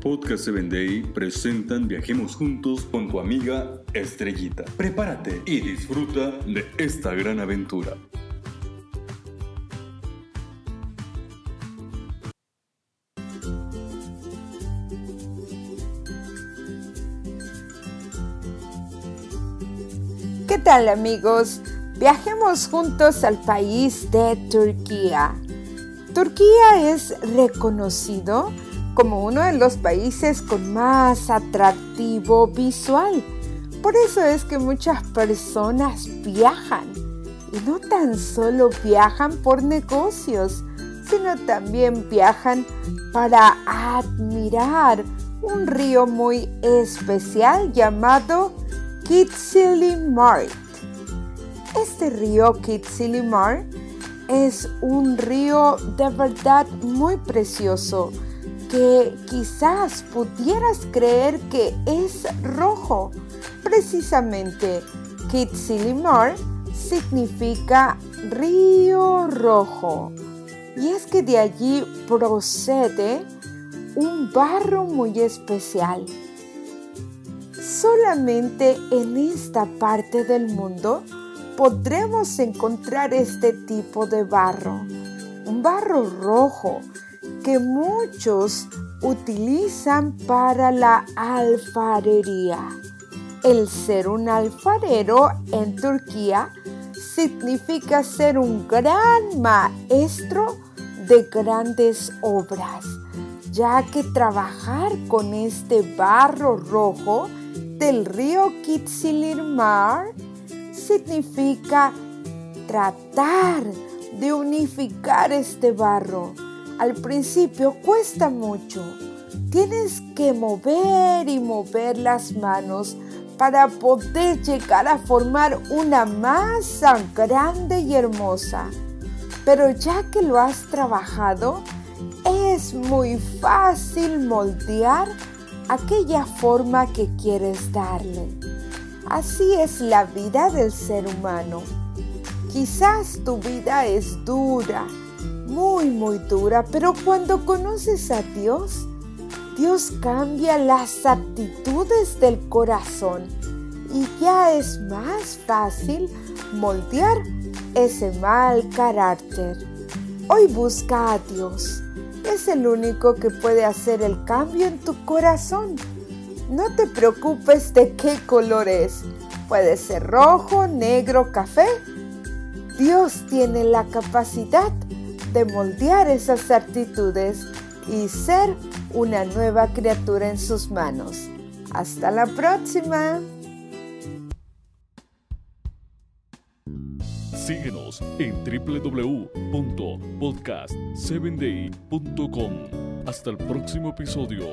Podcast 7 Day presentan Viajemos Juntos con tu amiga Estrellita. Prepárate y disfruta de esta gran aventura. ¿Qué tal amigos? Viajemos juntos al país de Turquía. Turquía es reconocido como uno de los países con más atractivo visual. Por eso es que muchas personas viajan. Y no tan solo viajan por negocios, sino también viajan para admirar un río muy especial llamado Mart. Este río Mart es un río de verdad muy precioso que quizás pudieras creer que es rojo. Precisamente, Kitzilimar significa río rojo. Y es que de allí procede un barro muy especial. Solamente en esta parte del mundo podremos encontrar este tipo de barro. Un barro rojo que muchos utilizan para la alfarería. El ser un alfarero en Turquía significa ser un gran maestro de grandes obras, ya que trabajar con este barro rojo del río Kitsilirmar significa tratar de unificar este barro al principio cuesta mucho. Tienes que mover y mover las manos para poder llegar a formar una masa grande y hermosa. Pero ya que lo has trabajado, es muy fácil moldear aquella forma que quieres darle. Así es la vida del ser humano. Quizás tu vida es dura, muy, muy dura, pero cuando conoces a Dios, Dios cambia las actitudes del corazón y ya es más fácil moldear ese mal carácter. Hoy busca a Dios. Es el único que puede hacer el cambio en tu corazón. No te preocupes de qué color es. Puede ser rojo, negro, café. Dios tiene la capacidad de moldear esas actitudes y ser una nueva criatura en sus manos. Hasta la próxima. Síguenos en www.podcast7day.com. Hasta el próximo episodio.